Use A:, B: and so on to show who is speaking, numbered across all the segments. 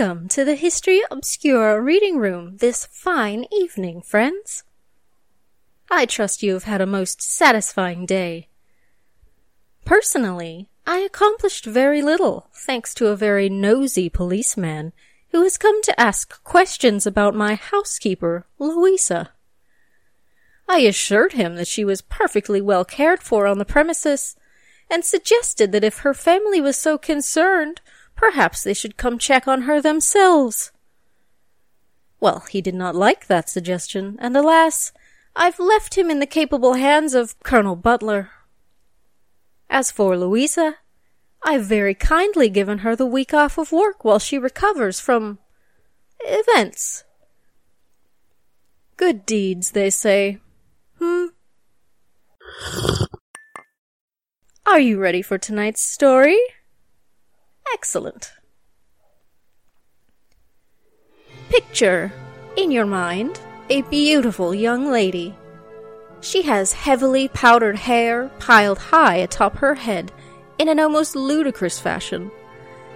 A: Welcome to the History Obscura reading room this fine evening, friends. I trust you have had a most satisfying day. Personally, I accomplished very little thanks to a very nosy policeman who has come to ask questions about my housekeeper, Louisa. I assured him that she was perfectly well cared for on the premises, and suggested that if her family was so concerned, perhaps they should come check on her themselves. Well, he did not like that suggestion, and alas, I've left him in the capable hands of Colonel Butler. As for Louisa, I've very kindly given her the week off of work while she recovers from events. Good deeds, they say. Hmm. Are you ready for tonight's story? Excellent. Picture, in your mind, a beautiful young lady. She has heavily powdered hair piled high atop her head in an almost ludicrous fashion,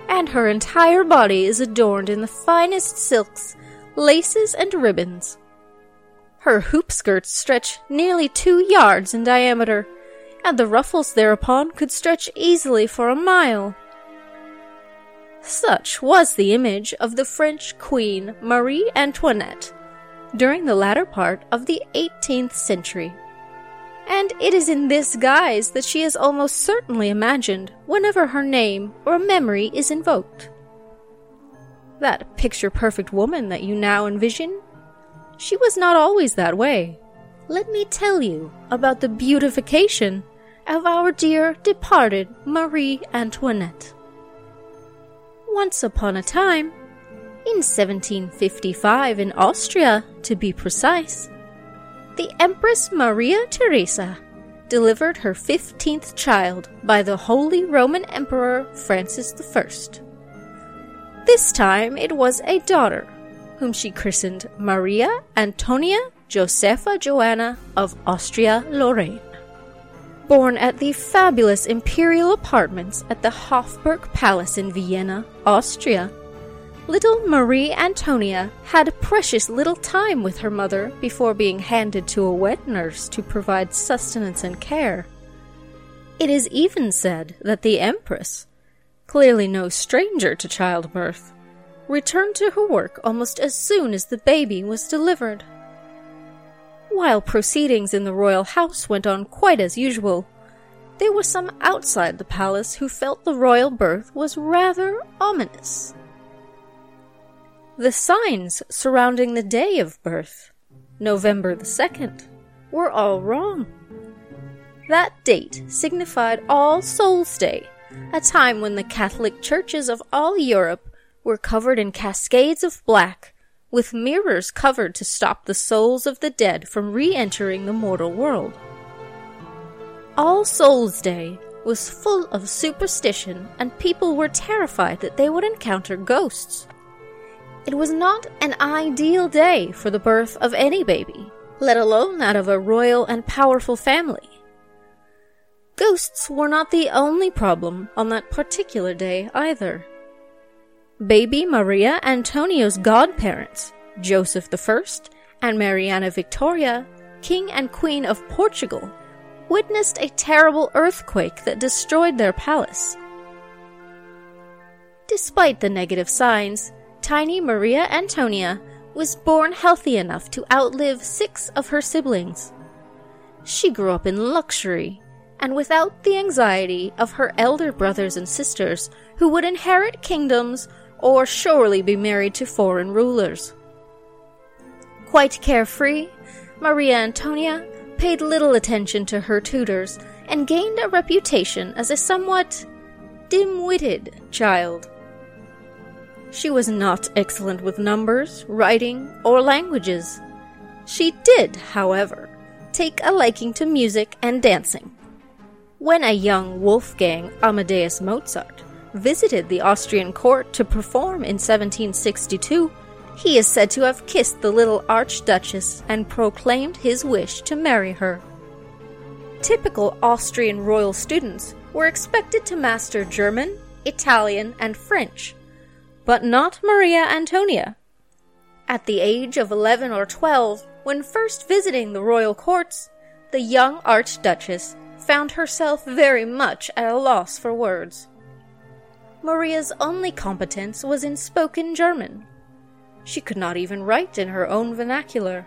A: and her entire body is adorned in the finest silks, laces, and ribbons. Her hoop skirts stretch nearly two yards in diameter, and the ruffles thereupon could stretch easily for a mile. Such was the image of the French Queen Marie Antoinette during the latter part of the 18th century and it is in this guise that she is almost certainly imagined whenever her name or memory is invoked. That picture perfect woman that you now envision, she was not always that way. Let me tell you about the beautification of our dear departed Marie Antoinette. Once upon a time, in 1755 in Austria, to be precise, the Empress Maria Theresa delivered her 15th child by the Holy Roman Emperor Francis I. This time it was a daughter, whom she christened Maria Antonia Josepha Joanna of Austria Lorraine. Born at the fabulous imperial apartments at the Hofburg Palace in Vienna, Austria, Little Marie Antonia had precious little time with her mother before being handed to a wet nurse to provide sustenance and care. It is even said that the Empress, clearly no stranger to childbirth, returned to her work almost as soon as the baby was delivered. While proceedings in the royal house went on quite as usual, there were some outside the palace who felt the royal birth was rather ominous. The signs surrounding the day of birth, November the 2nd, were all wrong. That date signified All Souls' Day, a time when the Catholic churches of all Europe were covered in cascades of black, with mirrors covered to stop the souls of the dead from re entering the mortal world. All Souls' Day was full of superstition, and people were terrified that they would encounter ghosts. It was not an ideal day for the birth of any baby, let alone that of a royal and powerful family. Ghosts were not the only problem on that particular day either. Baby Maria Antonia's godparents, Joseph I and Mariana Victoria, King and Queen of Portugal, witnessed a terrible earthquake that destroyed their palace. Despite the negative signs, tiny Maria Antonia was born healthy enough to outlive six of her siblings. She grew up in luxury and without the anxiety of her elder brothers and sisters who would inherit kingdoms or surely be married to foreign rulers. Quite carefree, Maria Antonia paid little attention to her tutors and gained a reputation as a somewhat dim witted child. She was not excellent with numbers, writing, or languages. She did, however, take a liking to music and dancing. When a young Wolfgang Amadeus Mozart visited the Austrian court to perform in 1762, he is said to have kissed the little Archduchess and proclaimed his wish to marry her. Typical Austrian royal students were expected to master German, Italian, and French, but not Maria Antonia. At the age of 11 or 12, when first visiting the royal courts, the young Archduchess found herself very much at a loss for words. Maria's only competence was in spoken German. She could not even write in her own vernacular.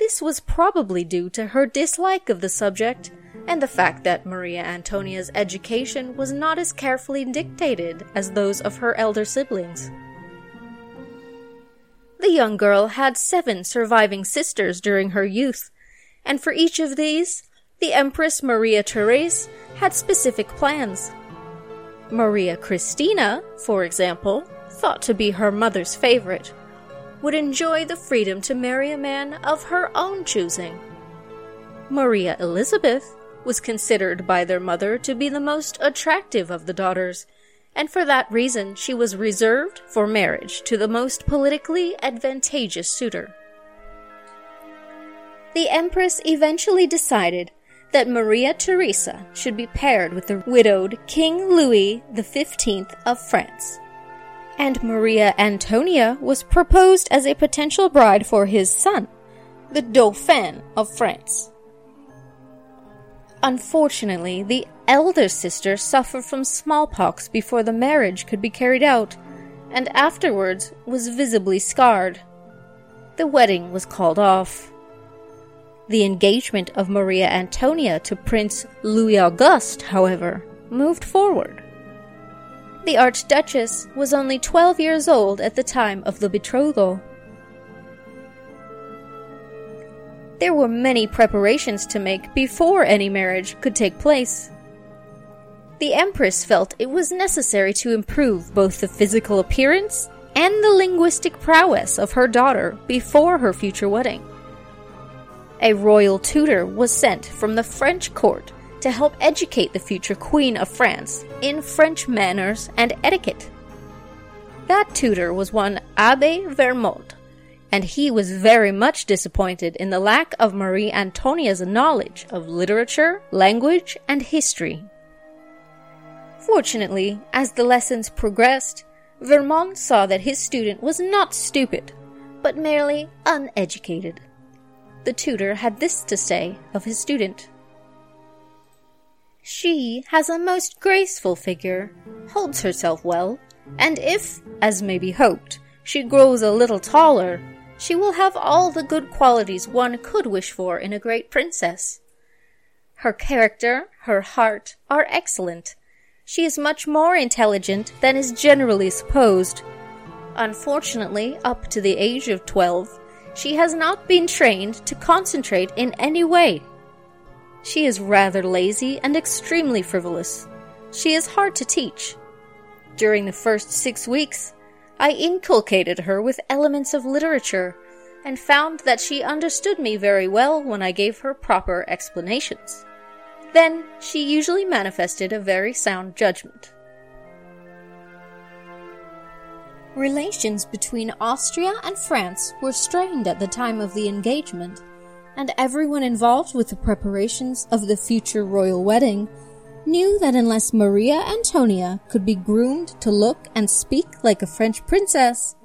A: This was probably due to her dislike of the subject and the fact that Maria Antonia's education was not as carefully dictated as those of her elder siblings. The young girl had seven surviving sisters during her youth, and for each of these, the Empress Maria Therese had specific plans. Maria Christina, for example, thought to be her mother's favorite, would enjoy the freedom to marry a man of her own choosing. Maria Elizabeth was considered by their mother to be the most attractive of the daughters, and for that reason she was reserved for marriage to the most politically advantageous suitor. The Empress eventually decided that Maria Theresa should be paired with the widowed King Louis XV of France. And Maria Antonia was proposed as a potential bride for his son, the Dauphin of France. Unfortunately, the elder sister suffered from smallpox before the marriage could be carried out, and afterwards was visibly scarred. The wedding was called off. The engagement of Maria Antonia to Prince Louis Auguste, however, moved forward. The Archduchess was only 12 years old at the time of the betrothal. There were many preparations to make before any marriage could take place. The Empress felt it was necessary to improve both the physical appearance and the linguistic prowess of her daughter before her future wedding a royal tutor was sent from the French court to help educate the future Queen of France in French manners and etiquette. That tutor was one Abbe Vermond, and he was very much disappointed in the lack of Marie Antonia's knowledge of literature, language, and history. Fortunately, as the lessons progressed, Vermond saw that his student was not stupid, but merely uneducated the tutor had this to say of his student. She has a most graceful figure, holds herself well, and if, as may be hoped, she grows a little taller, she will have all the good qualities one could wish for in a great princess. Her character, her heart, are excellent. She is much more intelligent than is generally supposed. Unfortunately, up to the age of twelve, she has not been trained to concentrate in any way. She is rather lazy and extremely frivolous. She is hard to teach. During the first six weeks, I inculcated her with elements of literature and found that she understood me very well when I gave her proper explanations. Then she usually manifested a very sound judgment. Relations between Austria and France were strained at the time of the engagement, and everyone involved with the preparations of the future royal wedding knew that unless Maria Antonia could be groomed to look and speak like a French princess,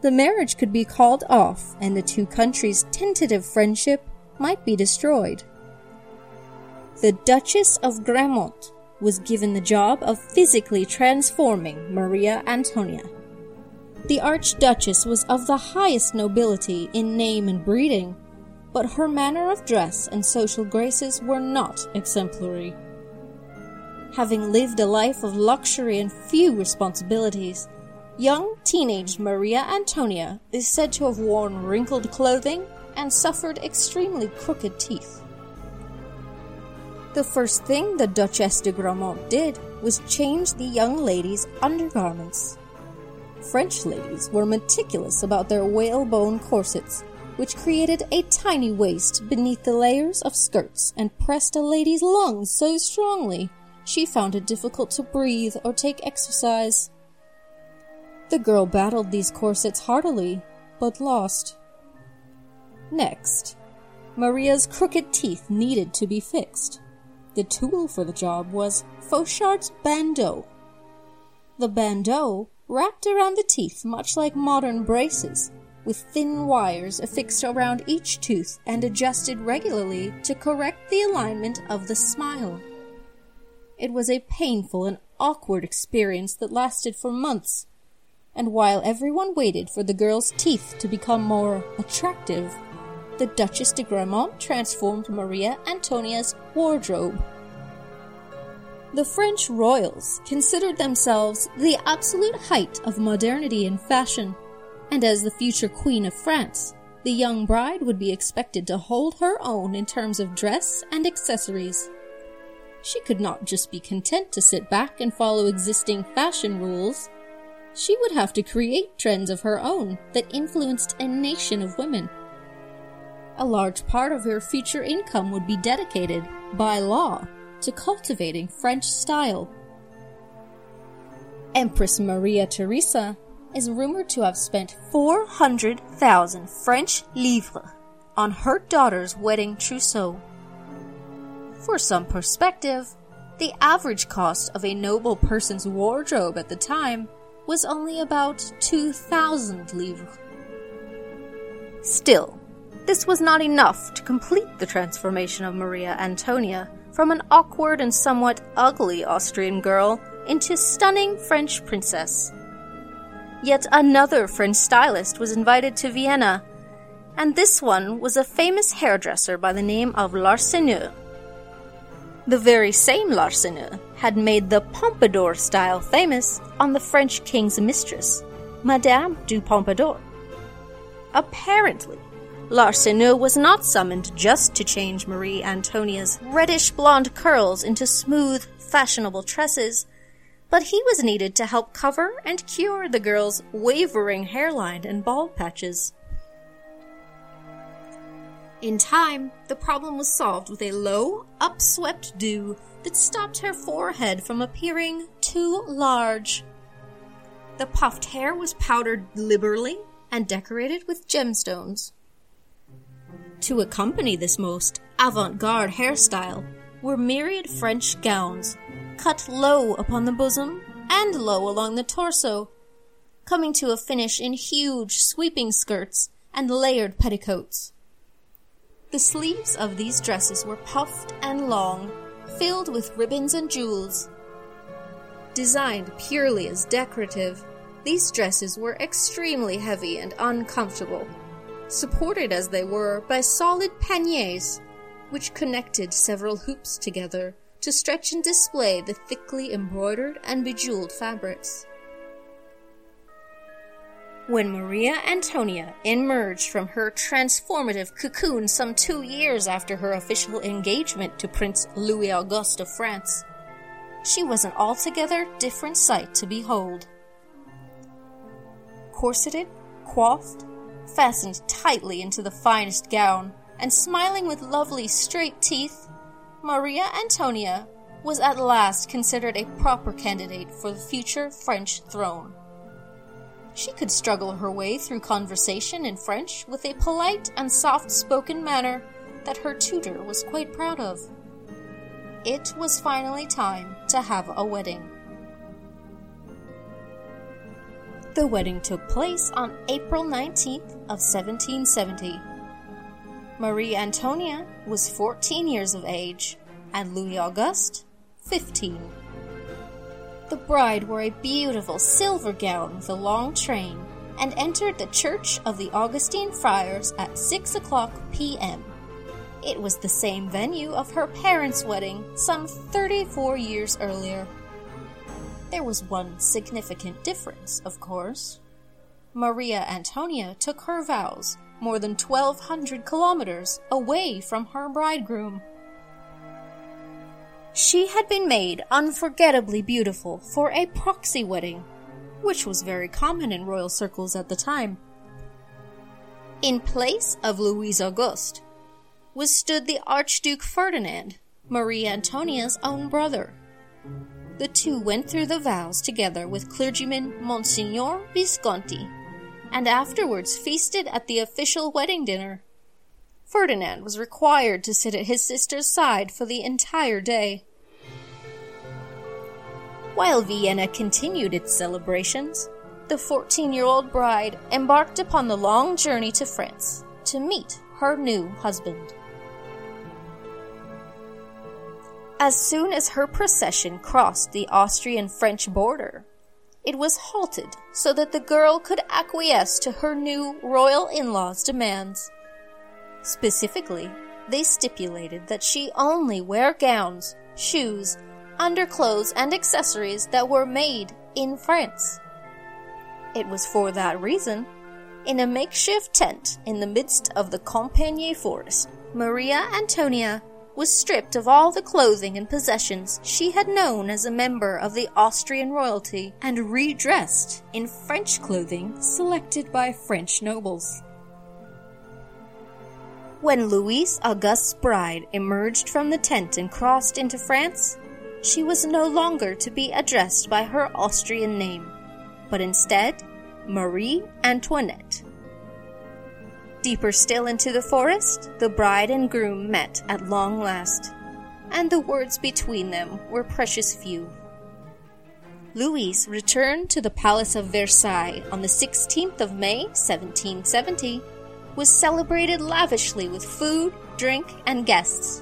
A: the marriage could be called off and the two countries' tentative friendship might be destroyed. The Duchess of Gramont was given the job of physically transforming Maria Antonia. The Archduchess was of the highest nobility in name and breeding, but her manner of dress and social graces were not exemplary. Having lived a life of luxury and few responsibilities, young teenage Maria Antonia is said to have worn wrinkled clothing and suffered extremely crooked teeth. The first thing the Duchesse de Gramont did was change the young lady's undergarments. French ladies were meticulous about their whalebone corsets, which created a tiny waist beneath the layers of skirts and pressed a lady's lungs so strongly she found it difficult to breathe or take exercise. The girl battled these corsets heartily, but lost. Next, Maria's crooked teeth needed to be fixed. The tool for the job was Fauchard's bandeau. The bandeau wrapped around the teeth much like modern braces, with thin wires affixed around each tooth and adjusted regularly to correct the alignment of the smile. It was a painful and awkward experience that lasted for months, and while everyone waited for the girl's teeth to become more attractive, the Duchess de Gramont transformed Maria Antonia's wardrobe. The French royals considered themselves the absolute height of modernity in fashion, and as the future Queen of France, the young bride would be expected to hold her own in terms of dress and accessories. She could not just be content to sit back and follow existing fashion rules. She would have to create trends of her own that influenced a nation of women. A large part of her future income would be dedicated, by law, to cultivating French style. Empress Maria Theresa is rumored to have spent 400,000 French livres on her daughter's wedding trousseau. For some perspective, the average cost of a noble person's wardrobe at the time was only about 2,000 livres. Still, this was not enough to complete the transformation of Maria Antonia from an awkward and somewhat ugly Austrian girl into stunning French princess. Yet another French stylist was invited to Vienna, and this one was a famous hairdresser by the name of Larseneur. The very same Larseneur had made the Pompadour style famous on the French king's mistress, Madame du Pompadour. Apparently, Larseneur was not summoned just to change Marie Antonia's reddish blonde curls into smooth, fashionable tresses, but he was needed to help cover and cure the girl's wavering hairline and bald patches. In time, the problem was solved with a low, upswept do that stopped her forehead from appearing too large. The puffed hair was powdered liberally and decorated with gemstones. To accompany this most avant garde hairstyle were myriad French gowns, cut low upon the bosom and low along the torso, coming to a finish in huge sweeping skirts and layered petticoats. The sleeves of these dresses were puffed and long, filled with ribbons and jewels. Designed purely as decorative, these dresses were extremely heavy and uncomfortable supported as they were by solid panniers, which connected several hoops together to stretch and display the thickly embroidered and bejeweled fabrics. When Maria Antonia emerged from her transformative cocoon some two years after her official engagement to Prince Louis Auguste of France, she was an altogether different sight to behold. Corseted, coiffed, fastened tightly into the finest gown, and smiling with lovely straight teeth, Maria Antonia was at last considered a proper candidate for the future French throne. She could struggle her way through conversation in French with a polite and soft spoken manner that her tutor was quite proud of. It was finally time to have a wedding. The wedding took place on April 19th of 1770. Marie Antonia was 14 years of age and Louis Auguste 15. The bride wore a beautiful silver gown with a long train and entered the Church of the Augustine Friars at 6 o'clock p.m. It was the same venue of her parents' wedding some 34 years earlier. There was one significant difference, of course. Maria Antonia took her vows more than 1,200 kilometers away from her bridegroom. She had been made unforgettably beautiful for a proxy wedding, which was very common in royal circles at the time. In place of Louis Auguste was stood the Archduke Ferdinand, Marie Antonia's own brother. The two went through the vows together with clergyman Monsignor Visconti, and afterwards feasted at the official wedding dinner. Ferdinand was required to sit at his sister's side for the entire day. While Vienna continued its celebrations, the 14 year old bride embarked upon the long journey to France to meet her new husband. As soon as her procession crossed the Austrian French border, it was halted so that the girl could acquiesce to her new royal in law's demands. Specifically, they stipulated that she only wear gowns, shoes, underclothes, and accessories that were made in France. It was for that reason, in a makeshift tent in the midst of the Compiègne forest, Maria Antonia was stripped of all the clothing and possessions she had known as a member of the Austrian royalty and redressed in French clothing selected by French nobles. When Louise Auguste's bride emerged from the tent and crossed into France, she was no longer to be addressed by her Austrian name, but instead Marie Antoinette. Deeper still into the forest, the bride and groom met at long last, and the words between them were precious few. Louise returned to the Palace of Versailles on the 16th of May, 1770, was celebrated lavishly with food, drink, and guests.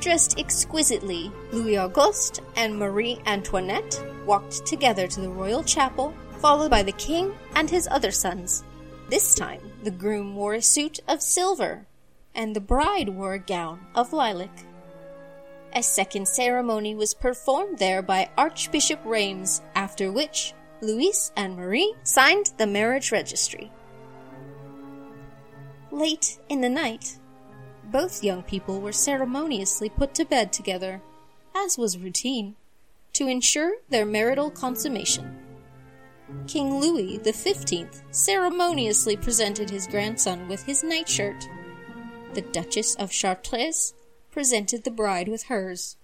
A: Dressed exquisitely, Louis Auguste and Marie Antoinette walked together to the royal chapel, followed by the king and his other sons. This time, the groom wore a suit of silver, and the bride wore a gown of lilac. A second ceremony was performed there by Archbishop Rheims, after which Louis and Marie signed the marriage registry. Late in the night, both young people were ceremoniously put to bed together, as was routine, to ensure their marital consummation. King Louis XV ceremoniously presented his grandson with his nightshirt. The Duchess of Chartres presented the bride with hers.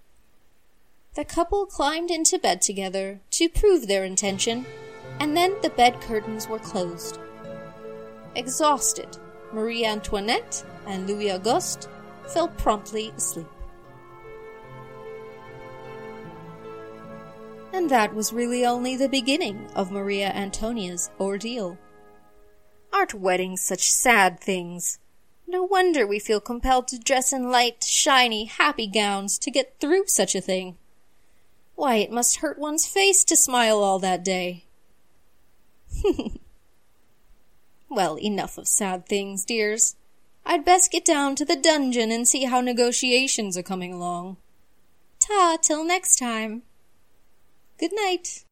A: The couple climbed into bed together to prove their intention, and then the bed curtains were closed. Exhausted, Marie Antoinette and Louis Auguste fell promptly asleep. And that was really only the beginning of Maria Antonia's ordeal. Aren't weddings such sad things? No wonder we feel compelled to dress in light, shiny, happy gowns to get through such a thing. Why, it must hurt one's face to smile all that day. well, enough of sad things, dears. I'd best get down to the dungeon and see how negotiations are coming along. Ta till next time. Good night.